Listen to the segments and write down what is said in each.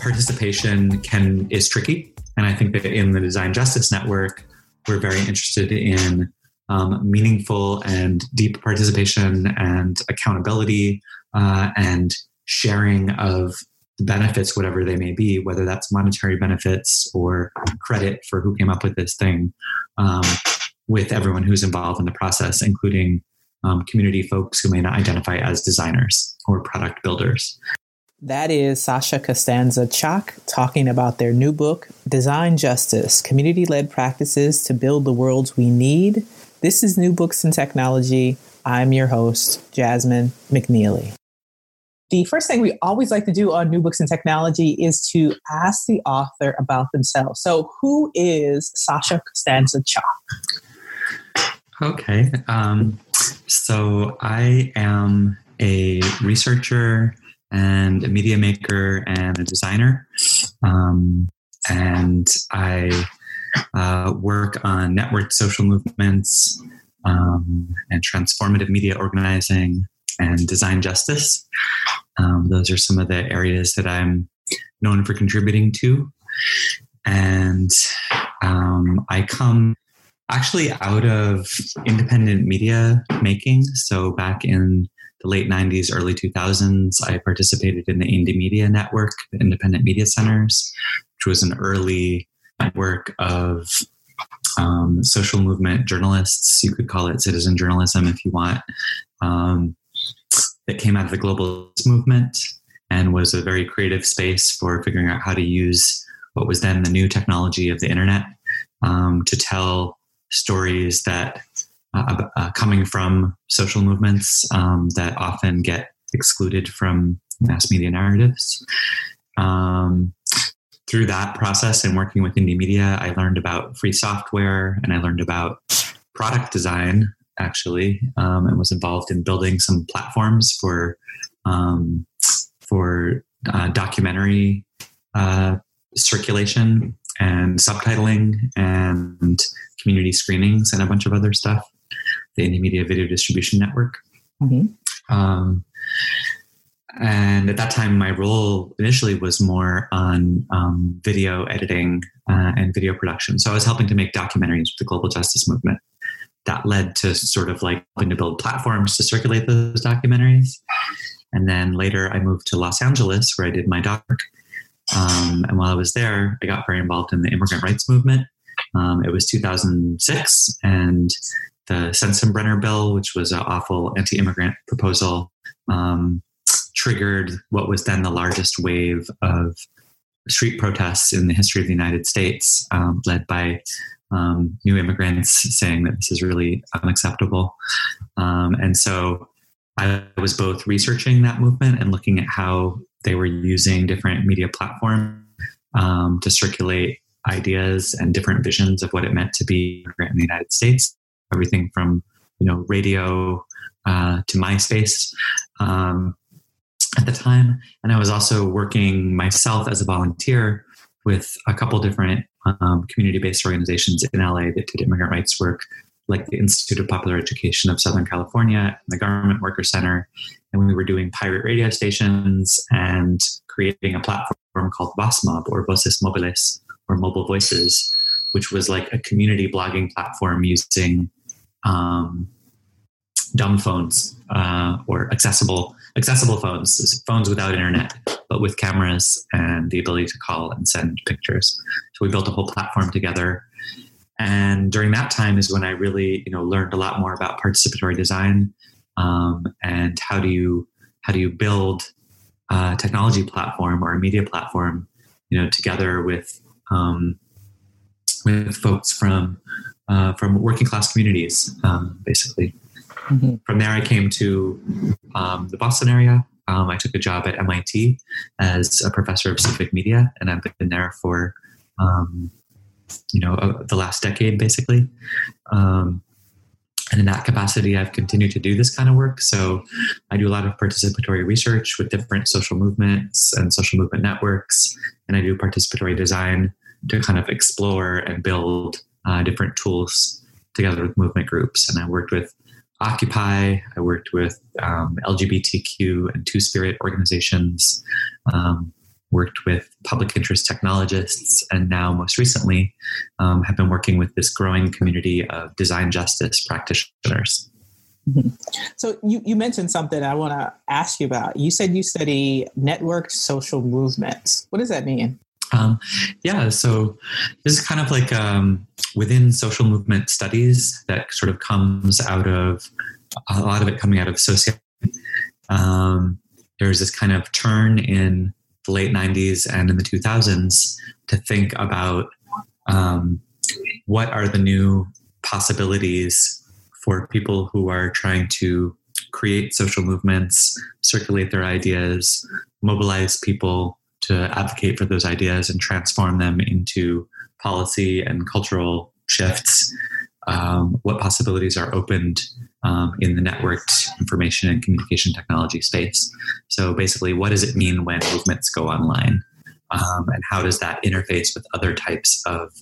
Participation can is tricky, and I think that in the Design Justice Network, we're very interested in um, meaningful and deep participation and accountability uh, and sharing of benefits, whatever they may be, whether that's monetary benefits or credit for who came up with this thing, um, with everyone who's involved in the process, including um, community folks who may not identify as designers or product builders. That is Sasha Costanza Chock talking about their new book, Design Justice Community Led Practices to Build the Worlds We Need. This is New Books in Technology. I'm your host, Jasmine McNealy. The first thing we always like to do on New Books in Technology is to ask the author about themselves. So, who is Sasha Costanza Chock? Okay. Um, so, I am a researcher and a media maker and a designer. Um, and I uh, work on networked social movements um, and transformative media organizing and design justice. Um, those are some of the areas that I'm known for contributing to. And um, I come actually out of independent media making. So back in the late 90s, early 2000s, I participated in the Indymedia Network, the Independent Media Centers, which was an early network of um, social movement journalists. You could call it citizen journalism if you want. Um, that came out of the globalist movement and was a very creative space for figuring out how to use what was then the new technology of the internet um, to tell stories that uh, uh, coming from social movements um, that often get excluded from mass media narratives. Um, through that process and working with Indymedia, I learned about free software and I learned about product design actually, um, and was involved in building some platforms for um, for uh, documentary uh, circulation and subtitling and community screenings and a bunch of other stuff the Indymedia Video Distribution Network. Mm-hmm. Um, and at that time, my role initially was more on um, video editing uh, and video production. So I was helping to make documentaries with the global justice movement. That led to sort of like helping to build platforms to circulate those documentaries. And then later, I moved to Los Angeles, where I did my doc. Um, and while I was there, I got very involved in the immigrant rights movement. Um, it was 2006, and the Sensenbrenner bill, which was an awful anti immigrant proposal, um, triggered what was then the largest wave of street protests in the history of the United States, um, led by um, new immigrants saying that this is really unacceptable. Um, and so I was both researching that movement and looking at how they were using different media platforms um, to circulate ideas and different visions of what it meant to be immigrant in the United States everything from you know radio uh, to MySpace um, at the time, and I was also working myself as a volunteer with a couple different um, community-based organizations in LA that did immigrant rights work, like the Institute of Popular Education of Southern California and the Garment Worker Center, and we were doing pirate radio stations and creating a platform called VozMob or Voces Móviles or Mobile Voices, which was like a community blogging platform using um, dumb phones uh, or accessible accessible phones, phones without internet, but with cameras and the ability to call and send pictures. So we built a whole platform together. And during that time is when I really, you know, learned a lot more about participatory design um, and how do you how do you build a technology platform or a media platform, you know, together with um, with folks from uh, from working class communities, um, basically. Mm-hmm. From there, I came to um, the Boston area. um, I took a job at MIT as a professor of civic media, and I've been there for um, you know uh, the last decade basically. Um, and in that capacity, I've continued to do this kind of work. So I do a lot of participatory research with different social movements and social movement networks, and I do participatory design to kind of explore and build uh, different tools together with movement groups. And I worked with Occupy, I worked with um, LGBTQ and Two Spirit organizations, um, worked with public interest technologists, and now most recently um, have been working with this growing community of design justice practitioners. Mm-hmm. So you, you mentioned something I want to ask you about. You said you study networked social movements. What does that mean? Um, yeah, so this is kind of like um, within social movement studies that sort of comes out of a lot of it coming out of sociology. Um, there's this kind of turn in the late 90s and in the 2000s to think about um, what are the new possibilities for people who are trying to create social movements, circulate their ideas, mobilize people to advocate for those ideas and transform them into policy and cultural shifts, um, what possibilities are opened um, in the networked information and communication technology space. So, basically, what does it mean when movements go online? Um, and how does that interface with other types of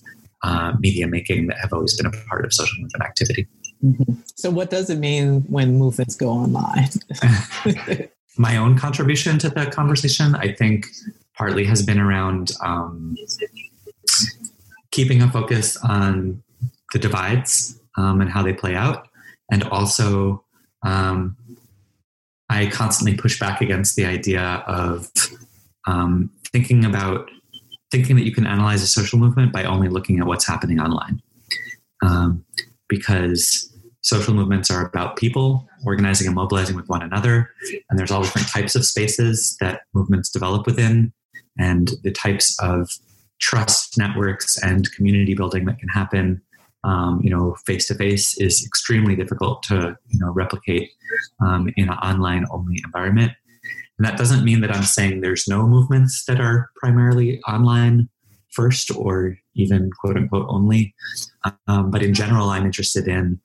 uh, media making that have always been a part of social movement activity? Mm-hmm. So, what does it mean when movements go online? My own contribution to the conversation, I think, partly has been around um, keeping a focus on the divides um, and how they play out. And also, um, I constantly push back against the idea of um, thinking about thinking that you can analyze a social movement by only looking at what's happening online. Um, because social movements are about people organizing and mobilizing with one another. And there's all different types of spaces that movements develop within and the types of trust networks and community building that can happen um, you know face to face is extremely difficult to you know replicate um, in an online only environment. And that doesn't mean that i'm saying there's no movements that are primarily online first or even quote unquote only. Um, but in general i'm interested in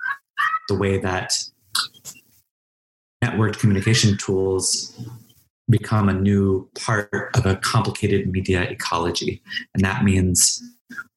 the way that networked communication tools become a new part of a complicated media ecology. And that means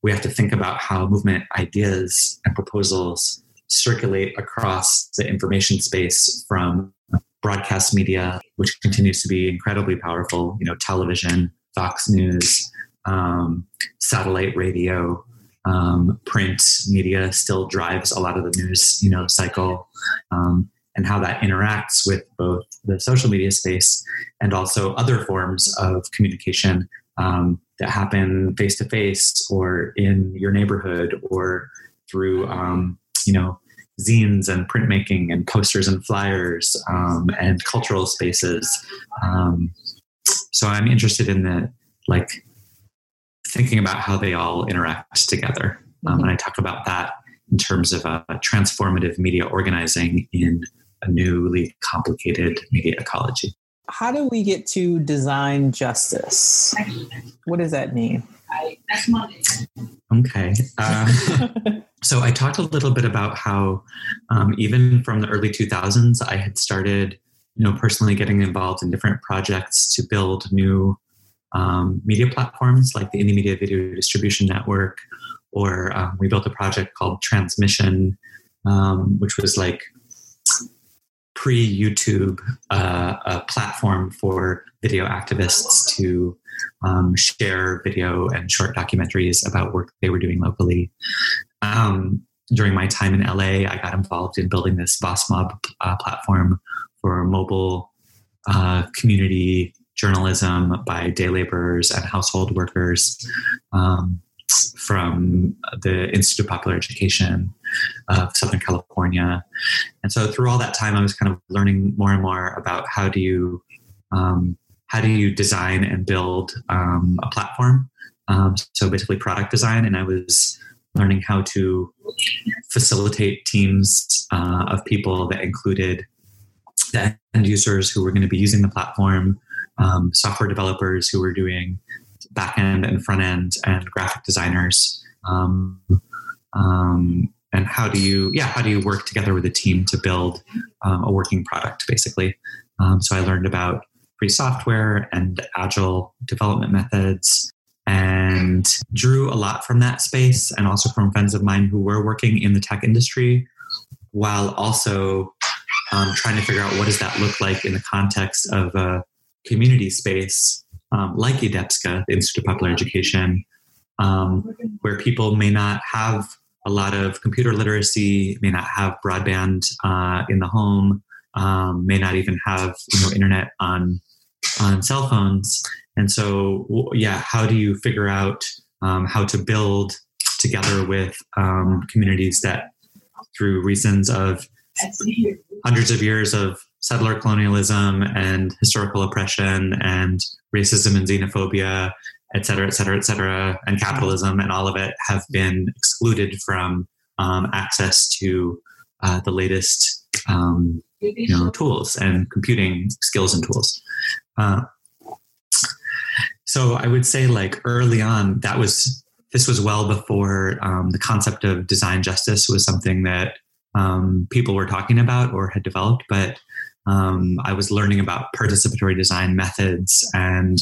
we have to think about how movement ideas and proposals circulate across the information space from broadcast media, which continues to be incredibly powerful, you know, television, Fox News, um, satellite radio, um, print media still drives a lot of the news, you know, cycle. Um, and how that interacts with both the social media space and also other forms of communication um, that happen face to face or in your neighborhood or through um, you know zines and printmaking and posters and flyers um, and cultural spaces. Um, so i'm interested in the like thinking about how they all interact together. Um, and i talk about that in terms of a transformative media organizing in a newly complicated media ecology. How do we get to design justice? What does that mean? Okay. Uh, so I talked a little bit about how um, even from the early 2000s, I had started, you know, personally getting involved in different projects to build new um, media platforms like the Indymedia Video Distribution Network, or um, we built a project called Transmission, um, which was like pre YouTube uh, a platform for video activists to um, share video and short documentaries about work they were doing locally. Um, during my time in LA, I got involved in building this VozMob uh, platform for mobile uh, community journalism by day laborers and household workers. Um, from the Institute of Popular Education of Southern California. And so through all that time, I was kind of learning more and more about how do you um, how do you design and build um, a platform. Um, so basically, product design, and I was learning how to facilitate teams uh, of people that included the end users who were going to be using the platform, um, software developers who were doing back end and front end, and graphic designers. Um, um, and how do you, yeah, how do you work together with a team to build um, a working product, basically? Um, so I learned about free software and agile development methods and drew a lot from that space and also from friends of mine who were working in the tech industry while also um, trying to figure out what does that look like in the context of a community space um, like IDEPSCA, the Institute of Popular Education, um, where people may not have a lot of computer literacy, may not have broadband uh, in the home, um, may not even have you know internet on on cell phones. And so, yeah, how do you figure out um, how to build together with um, communities that, through reasons of hundreds of years of settler colonialism and historical oppression and racism and xenophobia, et cetera, et cetera, et cetera, and capitalism and all of it have been excluded from um, access to uh, the latest um, you know, tools and computing skills and tools. Uh, so I would say, like early on, that was this was well before um, the concept of design justice was something that um, people were talking about or had developed. But um, I was learning about participatory design methods and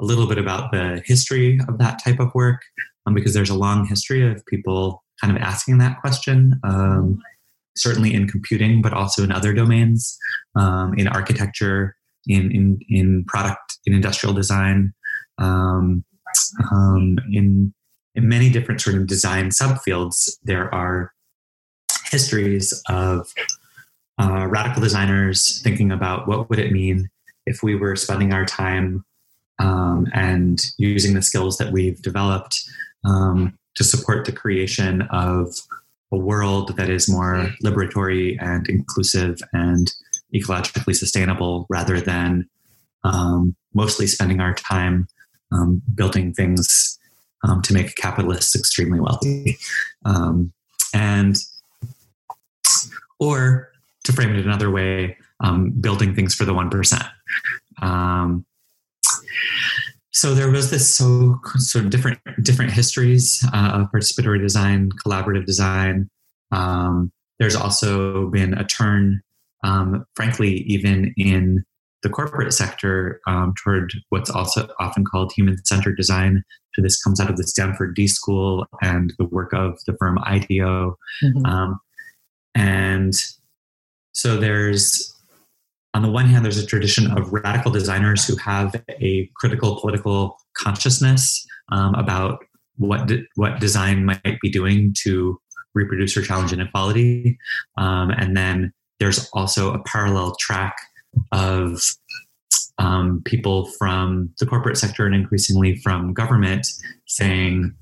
a little bit about the history of that type of work, um, because there's a long history of people kind of asking that question. Um, certainly in computing, but also in other domains, um, in architecture, in, in, in product, in industrial design, um, um, in, in many different sort of design subfields, there are histories of uh, radical designers thinking about what would it mean if we were spending our time um, and using the skills that we've developed um, to support the creation of a world that is more liberatory and inclusive and ecologically sustainable rather than um, mostly spending our time um, building things um, to make capitalists extremely wealthy. Um, and, or to frame it another way, um, building things for the 1%. Um, so there was this so sort of different different histories uh, of participatory design, collaborative design. Um, there's also been a turn, um, frankly, even in the corporate sector um, toward what's also often called human-centered design. So this comes out of the Stanford D School and the work of the firm IDEO, mm-hmm. Um, and so there's on the one hand, there's a tradition of radical designers who have a critical political consciousness um, about what de- what design might be doing to reproduce or challenge inequality. Um, and then there's also a parallel track of um, people from the corporate sector and increasingly from government saying,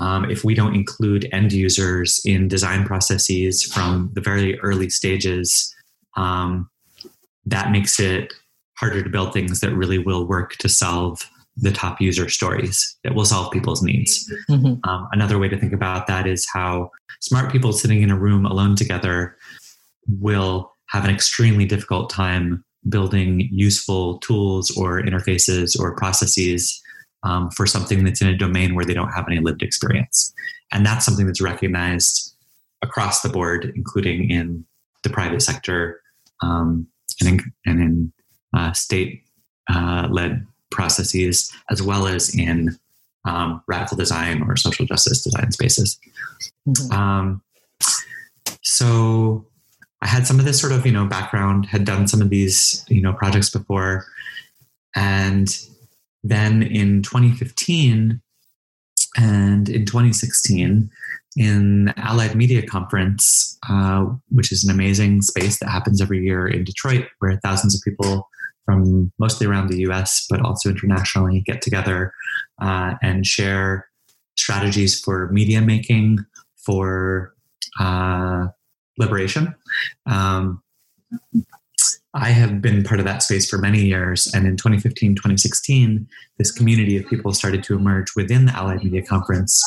um, if we don't include end users in design processes from the very early stages, um, that makes it harder to build things that really will work to solve the top user stories that will solve people's needs. Mm-hmm. Um, another way to think about that is how smart people sitting in a room alone together will have an extremely difficult time building useful tools or interfaces or processes um, for something that's in a domain where they don't have any lived experience. And that's something that's recognized across the board, including in the private sector um, and in, and in uh, state uh, led processes, as well as in um, radical design or social justice design spaces. Mm-hmm. Um, so I had some of this sort of you know background, had done some of these you know projects before, and then in 2015 and in 2016 in Allied Media Conference, uh, which is an amazing space that happens every year in Detroit, where thousands of people from mostly around the US, but also internationally get together uh, and share strategies for media making, for uh, liberation. Um, I have been part of that space for many years. And in 2015, 2016, this community of people started to emerge within the Allied Media Conference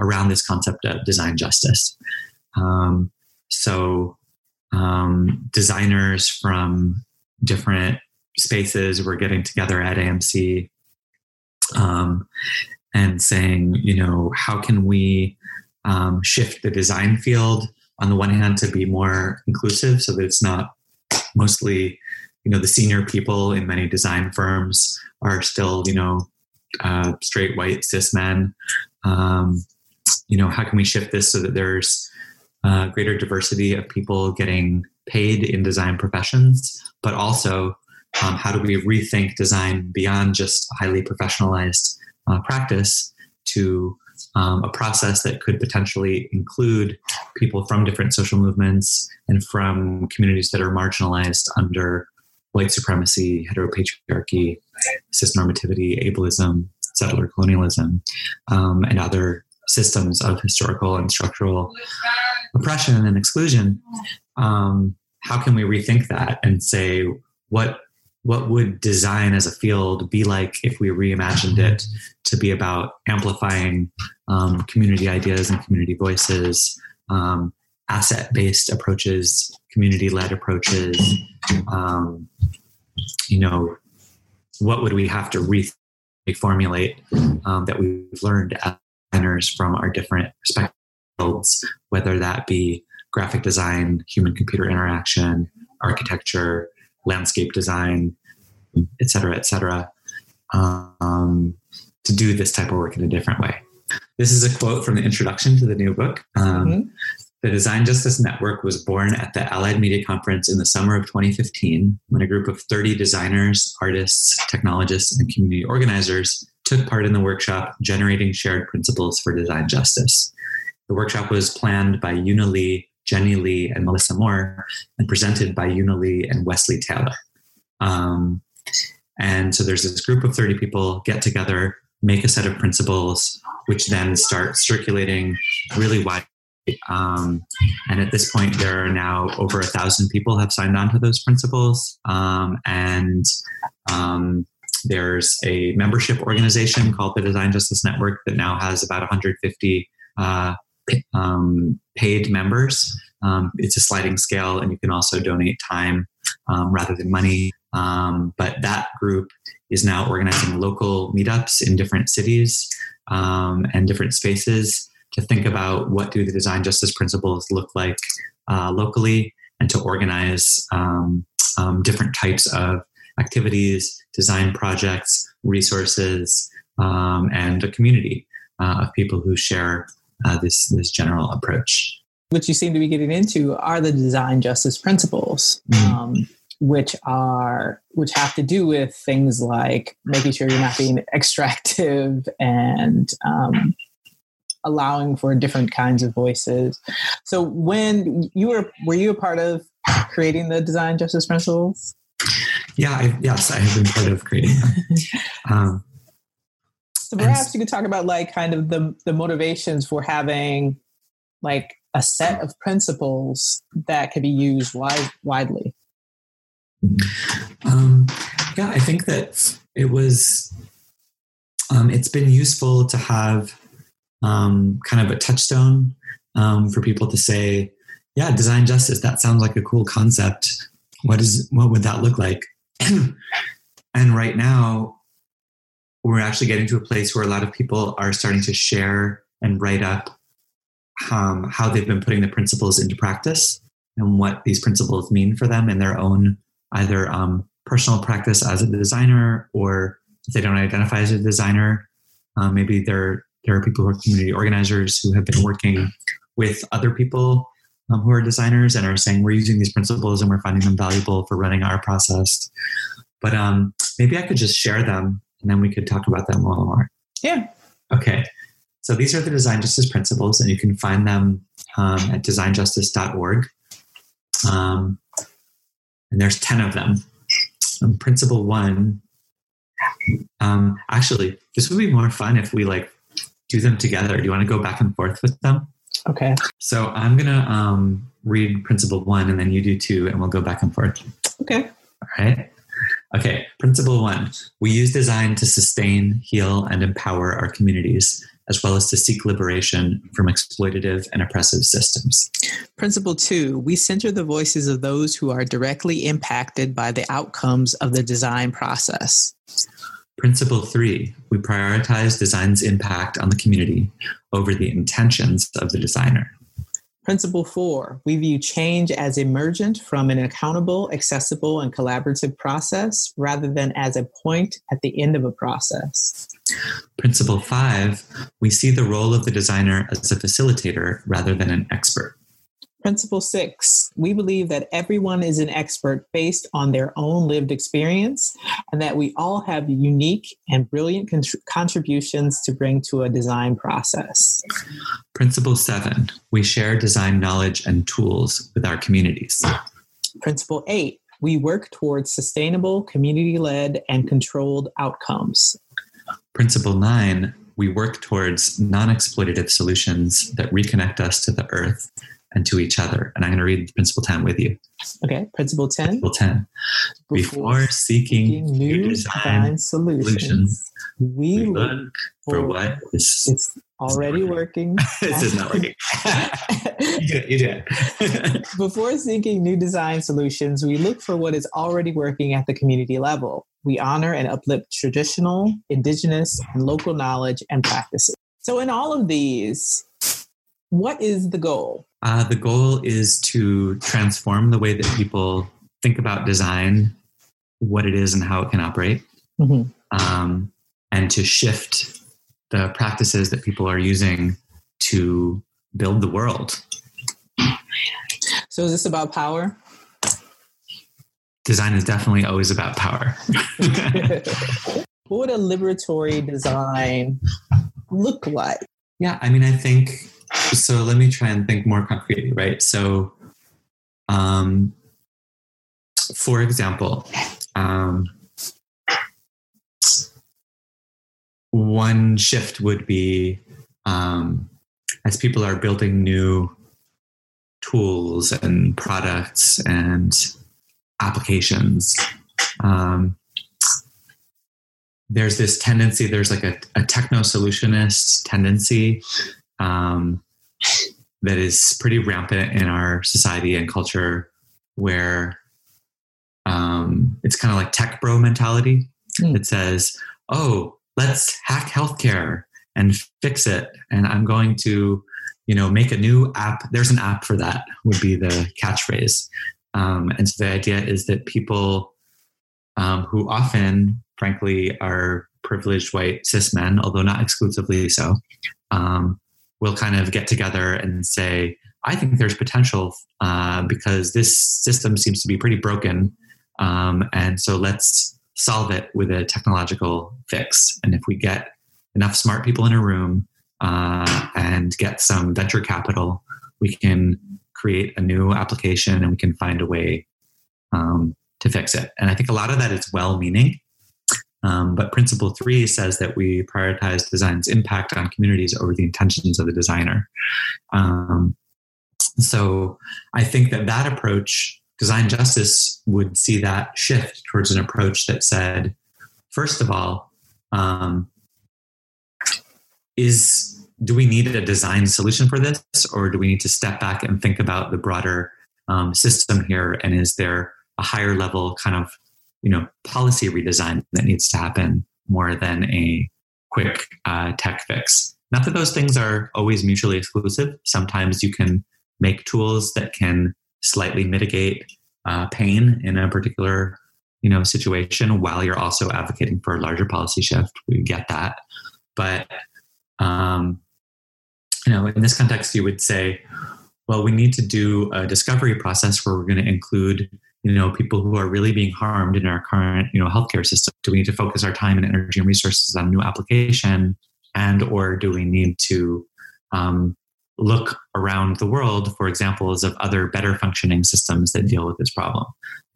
around this concept of design justice. Um, so um, designers from different spaces were getting together at AMC um, and saying, you know, how can we um, shift the design field on the one hand to be more inclusive so that it's not mostly, you know, the senior people in many design firms are still, you know, uh, straight white cis men. Um, you know, how can we shift this so that there's uh, greater diversity of people getting paid in design professions, but also um, how do we rethink design beyond just highly professionalized uh, practice to um, a process that could potentially include people from different social movements and from communities that are marginalized under white supremacy, heteropatriarchy, cisnormativity, ableism, settler colonialism, um, and other systems of historical and structural oppression and exclusion. Um, how can we rethink that and say what what would design as a field be like if we reimagined it to be about amplifying um, community ideas and community voices, um, asset based approaches, community led approaches? Um, you know, what would we have to reformulate um, that we've learned as designers from our different respective fields, whether that be graphic design, human computer interaction, architecture, landscape design, et cetera, et cetera, um, to do this type of work in a different way. This is a quote from the introduction to the new book. Um, mm-hmm. The Design Justice Network was born at the Allied Media Conference in the summer of 2015 when a group of 30 designers, artists, technologists, and community organizers took part in the workshop Generating Shared Principles for Design Justice. The workshop was planned by Una Lee, Jenny Lee, and Melissa Moore, and presented by Una Lee and Wesley Taylor. Um, and so there's this group of 30 people get together, make a set of principles, which then start circulating really wide. Um, and at this point, there are now over a thousand people have signed on to those principles. Um, and um, there's a membership organization called the Design Justice Network that now has about 150 uh, um, paid members. Um, it's a sliding scale, and you can also donate time um, rather than money. Um, but that group is now organizing local meetups in different cities um, and different spaces to think about what do the design justice principles look like uh, locally and to organize um, different types of activities, design projects, resources, and a community uh, of people who share uh, this this general approach. Which you seem to be getting into are the design justice principles. Mm-hmm. Um, which are which have to do with things like making sure you're not being extractive and um, allowing for different kinds of voices. So when you were were you a part of creating the design justice principles? Yeah, I, yes, I have been part of creating them. Um, so perhaps you could talk about like kind of the the motivations for having like a set of principles that could be used wide, widely. Um, yeah, I think that it was. Um, it's been useful to have um, kind of a touchstone um, for people to say, "Yeah, design justice. That sounds like a cool concept. What is what would that look like?" and right now, we're actually getting to a place where a lot of people are starting to share and write up um, how they've been putting the principles into practice and what these principles mean for them in their own either um, personal practice as a designer or if they don't identify as a designer, uh, maybe there there are people who are community organizers who have been working with other people um, who are designers and are saying we're using these principles and we're finding them valuable for running our process. But um, maybe I could just share them and then we could talk about them a little more. Yeah. Okay. So these are the design justice principles, and you can find them um, at designjustice.org. Um, and there's 10 of them. Um, principle one, um, actually, this would be more fun if we like do them together. Do you want to go back and forth with them? Okay. So I'm going to um, read principle one and then you do two and we'll go back and forth. Okay. All right. Okay. Principle one we use design to sustain, heal, and empower our communities as well as to seek liberation from exploitative and oppressive systems. Principle two, we center the voices of those who are directly impacted by the outcomes of the design process. Principle three, we prioritize design's impact on the community over the intentions of the designer. Principle four, we view change as emergent from an accountable, accessible, and collaborative process rather than as a point at the end of a process. Principle five, we see the role of the designer as a facilitator rather than an expert. Principle six, we believe that everyone is an expert based on their own lived experience and that we all have unique and brilliant contributions to bring to a design process. Principle seven, we share design knowledge and tools with our communities. Principle eight, we work towards sustainable, community led, and controlled outcomes. Principle nine, we work towards non exploitative solutions that reconnect us to the earth and to each other. And I'm going to read Principle 10 with you. Okay, Principle 10. Principle 10. Before, Before seeking, seeking, new design, solutions, solutions, we, look for, for what is it's already working. this is not working. you do it. You do it. Before seeking new design solutions, we look for what is already working at the community level. We honor and uplift traditional, indigenous, and local knowledge and practices. So, in all of these, what is the goal? Uh, the goal is to transform the way that people think about design, what it is, and how it can operate, mm-hmm. um, and to shift the practices that people are using to build the world. So, is this about power? Design is definitely always about power. what would a liberatory design look like? Yeah, I mean, I think so let me try and think more concretely, right? So, um, for example, um, one shift would be um, as people are building new tools and products and applications. Um, there's this tendency, there's like a, a techno solutionist tendency um, that is pretty rampant in our society and culture where um, it's kind of like tech bro mentality. Mm. It says, oh, let's hack healthcare and fix it. And I'm going to, you know, make a new app. There's an app for that, would be the catchphrase. Um, and so the idea is that people um, who often, frankly, are privileged white cis men, although not exclusively so, we'll kind of get together and say, I think there's potential uh, because this system seems to be pretty broken. Um, and so let's solve it with a technological fix. And if we get enough smart people in a room uh, and get some venture capital, we can create a new application and we can find a way um, to fix it. And I think a lot of that is well meaning. Um, but principle three says that we prioritize design's impact on communities over the intentions of the designer. Um, so I think that that approach, design justice, would see that shift towards an approach that said, first of all, um, is do we need a design solution for this, or do we need to step back and think about the broader um, system here? And is there a higher level kind of you know policy redesign that needs to happen more than a quick uh, tech fix. Not that those things are always mutually exclusive. Sometimes you can make tools that can slightly mitigate uh, pain in a particular you know situation while you're also advocating for a larger policy shift. We get that, but um, you know, in this context, you would say, well, we need to do a discovery process where we're going to include you know people who are really being harmed in our current you know healthcare system. Do we need to focus our time and energy and resources on new application and or do we need to um, look around the world for examples of other better functioning systems that deal with this problem?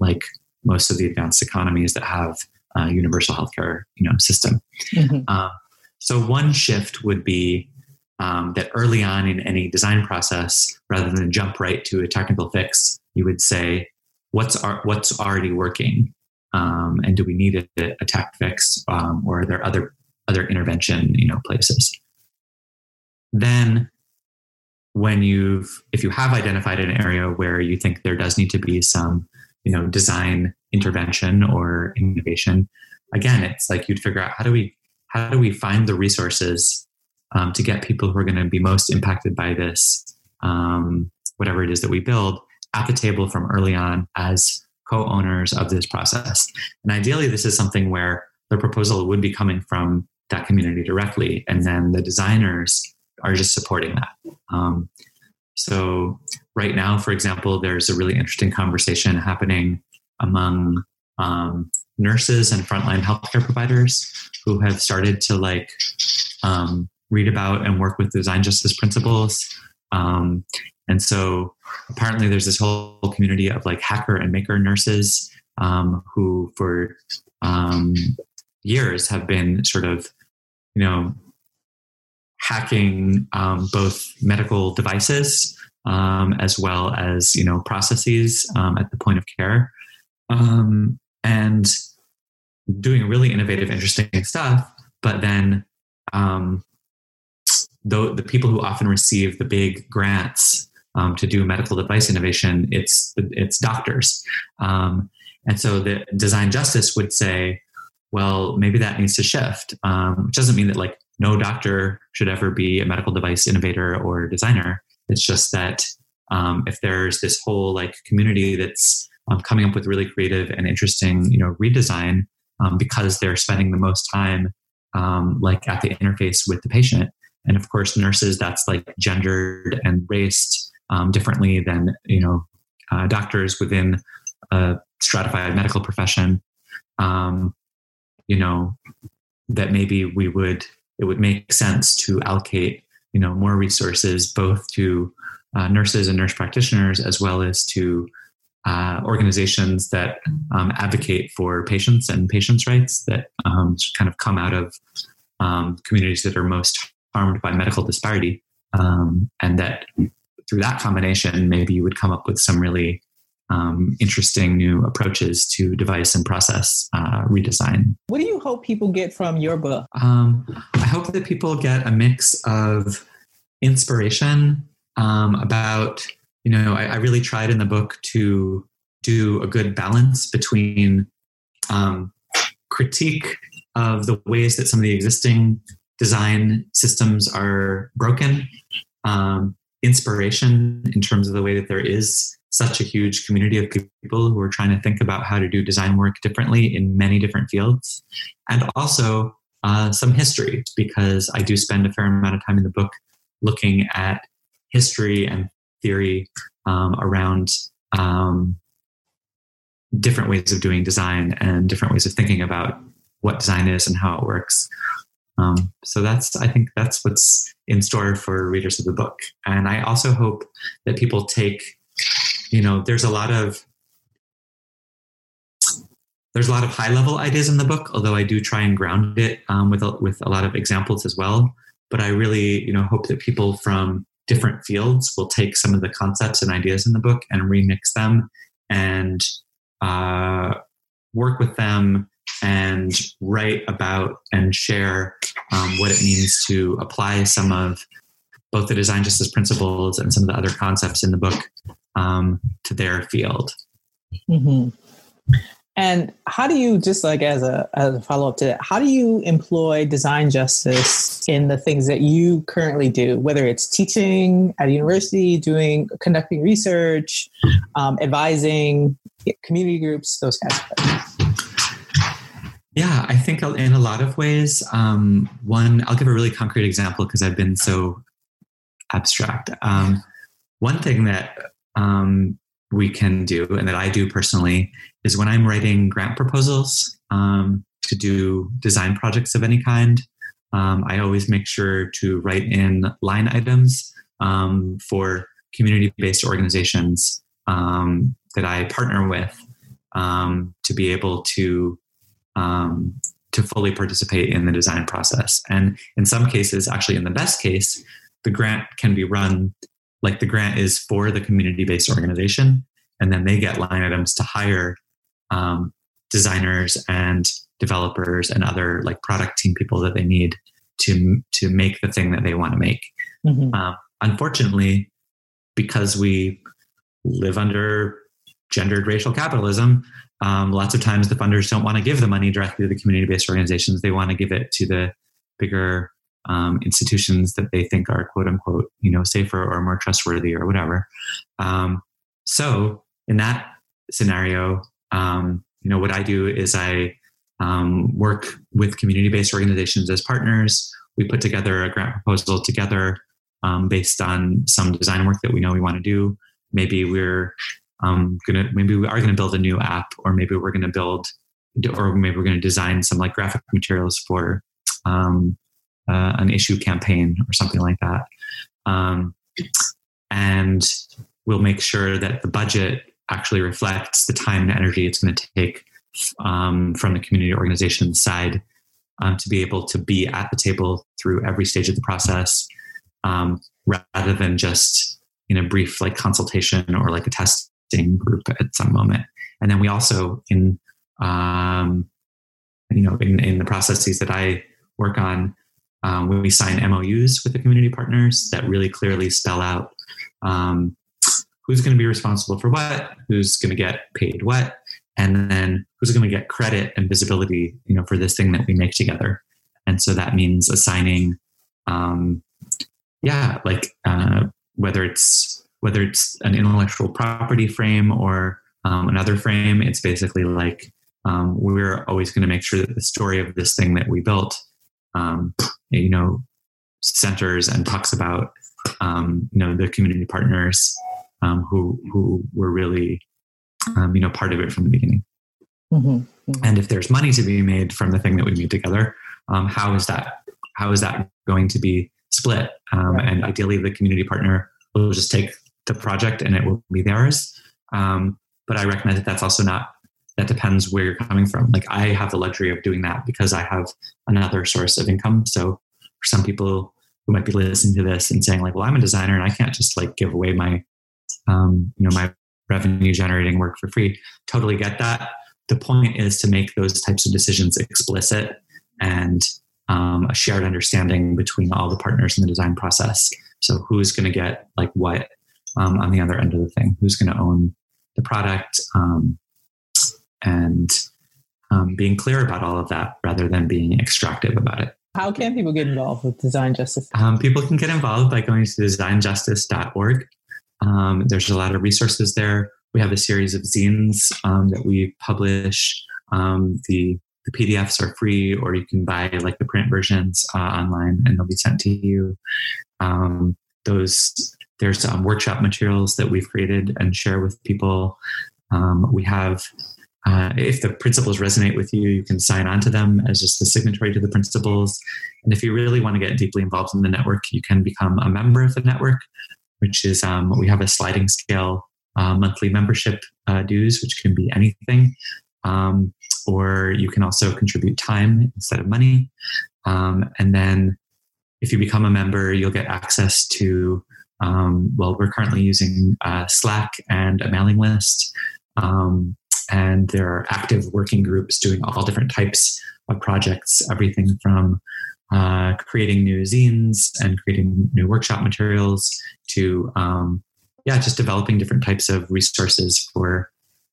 Like most of the advanced economies that have a universal healthcare you know system. Mm-hmm. uh, so one shift would be um, that early on in any design process rather than jump right to a technical fix you would say what's our, what's already working, um, and do we need a, a tech fix, um, or are there other other intervention you know places? then when you've if you have identified an area where you think there does need to be some you know design intervention or innovation again it's like you'd figure out how do we how do we find the resources um, to get people who are going to be most impacted by this um, whatever it is that we build at the table from early on as co-owners of this process. And ideally this is something where the proposal would be coming from that community directly and then the designers are just supporting that. Um, so right now for example there's a really interesting conversation happening among um, nurses and frontline healthcare providers who have started to like um, read about and work with design justice principles um, and so apparently there's this whole community of like hacker and maker nurses um, who for um, years have been sort of, you know, hacking um, both medical devices um, as well as, you know, processes um, at the point of care. Um, and doing really innovative, interesting stuff. But then the, the people who often receive the big grants um, to do medical device innovation, it's it's doctors. Um, and so the design justice would say, well, maybe that needs to shift, um, which doesn't mean that like no doctor should ever be a medical device innovator or designer. It's just that um, if there's this whole like community that's um, coming up with really creative and interesting, you know, redesign um, because they're spending the most time like at the interface with the patient. And of course, nurses, that's like gendered and raced um, differently than you know uh, doctors within a stratified medical profession. Um, you know that maybe we would it would make sense to allocate you know more resources both to uh, nurses and nurse practitioners as well as to uh, organizations that um, advocate for patients and patients' rights that um, kind of come out of um, communities that are most harmed by medical disparity, um, and that through that combination, maybe you would come up with some really um, interesting new approaches to device and process uh, redesign. What do you hope people get from your book? Um, I hope that people get a mix of inspiration um, about, you know, I, I, really tried in the book to do a good balance between um, critique of the ways that some of the existing design systems are broken um, inspiration in terms of the way that there is such a huge community of people who are trying to think about how to do design work differently in many different fields, and also uh, some history, because I do spend a fair amount of time in the book looking at history and theory um, around um, different ways of doing design and different ways of thinking about what design is and how it works. Um, so that's I think that's what's in store for readers of the book, and I also hope that people take, you know, there's a lot of there's a lot of high level ideas in the book, although I do try and ground it um, with a, with a lot of examples as well. But I really, you know, hope that people from different fields will take some of the concepts and ideas in the book and remix them and uh, work with them and write about and share um, what it means to apply some of both the design justice principles and some of the other concepts in the book um, to their field. Mm-hmm. And how do you, just like as a, as a follow up to that, how do you employ design justice in the things that you currently do, whether it's teaching at a university, doing, conducting research, um, advising community groups, those kinds of things? Yeah, I think in a lot of ways. Um, one, I'll give a really concrete example because I've been so abstract. Um, one thing that um, we can do, and that I do personally, is when I'm writing grant proposals um, to do design projects of any kind, um, I always make sure to write in line items um, for community based organizations that I partner with to be able to um, to fully participate in the design process. And in some cases, actually, in the best case, the grant can be run like the grant is for the community based organization, and then they get line items to hire um, designers and developers and other like product team people that they need to to make the thing that they want to make. Mm-hmm. Uh, unfortunately, because we live under gendered racial capitalism, um, lots of times the funders don't want to give the money directly to the community-based organizations. They want to give it to the bigger um, institutions that they think are quote unquote, you know, safer or more trustworthy or whatever. Um, so in that scenario, um, you know, what I do is I um, work with community-based organizations as partners. We put together a grant proposal together um, based on some design work that we know we want to do. Maybe we're um, gonna, maybe we are going to build a new app, or maybe we're going to build, or maybe we're going to design some like graphic materials for um, uh, an issue campaign or something like that. Um, and we'll make sure that the budget actually reflects the time and energy it's going to take um, from the community organization side um, to be able to be at the table through every stage of the process um, rather than just in a brief like consultation or like a testing group at some moment and then we also in um, you know in, in the processes that i work on um, we sign MOUs with the community partners that really clearly spell out um, who's going to be responsible for what, who's going to get paid what, and then who's going to get credit and visibility, you know, for this thing that we make together. And so that means assigning, um, yeah, like uh, whether it's whether it's an intellectual property frame or um, another frame, it's basically like um, we're always going to make sure that the story of this thing that we built um, you know, centers and talks about, um, you know, the community partners um, who who were really, um, you know, part of it from the beginning. Mm-hmm. Mm-hmm. And if there's money to be made from the thing that we made together, um, how is that? How is that going to be split? Um, right. And ideally, the community partner will just take the project and it will be theirs. but I recognize that that's also not that depends where you're coming from. Like I have the luxury of doing that because I have another source of income. So for some people who might be listening to this and saying like, well, I'm a designer and I can't just like give away my, um, you know, my revenue generating work for free. Totally get that. The point is to make those types of decisions explicit and um, a shared understanding between all the partners in the design process. So who's going to get like what um, on the other end of the thing? Who's going to own the product? Um, and um, being clear about all of that rather than being extractive about it. How can people get involved with Design Justice? Um, people can get involved by going to designjustice.org. Um, there's a lot of resources there. We have a series of zines um, that we publish. Um, the the PDFs are free, or you can buy like the print versions uh, online, and they'll be sent to you. Um, those there's some workshop materials that we've created and share with people. we have uh, if the principles resonate with you, you can sign on to them as just a signatory to the principles. And if you really want to get deeply involved in the network, you can become a member of the network, which is um, we have a sliding scale uh, monthly membership uh, dues, which can be anything. Um, or you can also contribute time instead of money. Um, and then if you become a member, you'll get access to, um, well, we're currently using uh, Slack and a mailing list. Um, and there are active working groups doing all different types of projects, everything from uh, creating new zines and creating new workshop materials to, um, yeah, just developing different types of resources for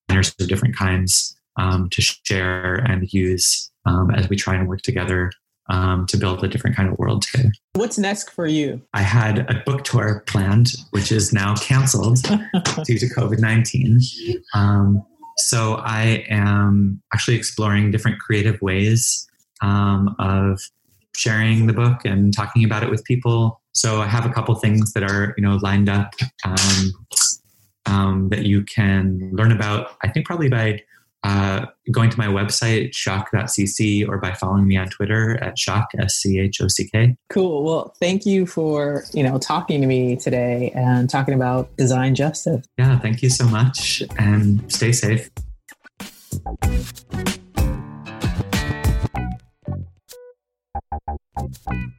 designers of different kinds um, to share and use um, as we try and work together um, to build a different kind of world together. What's next for you? I had a book tour planned, which is now canceled due to COVID 19. Um, so I am actually exploring different creative ways um, of sharing the book and talking about it with people. So I have a couple things that are you know lined up um, um, that you can learn about. I think probably by uh, going to my website, schock.cc, or by following me on Twitter at schock, S-C-H-O-C-K. Cool. Well, thank you for, you know, talking to me today and talking about design justice. Yeah, thank you so much and stay safe. Thank you.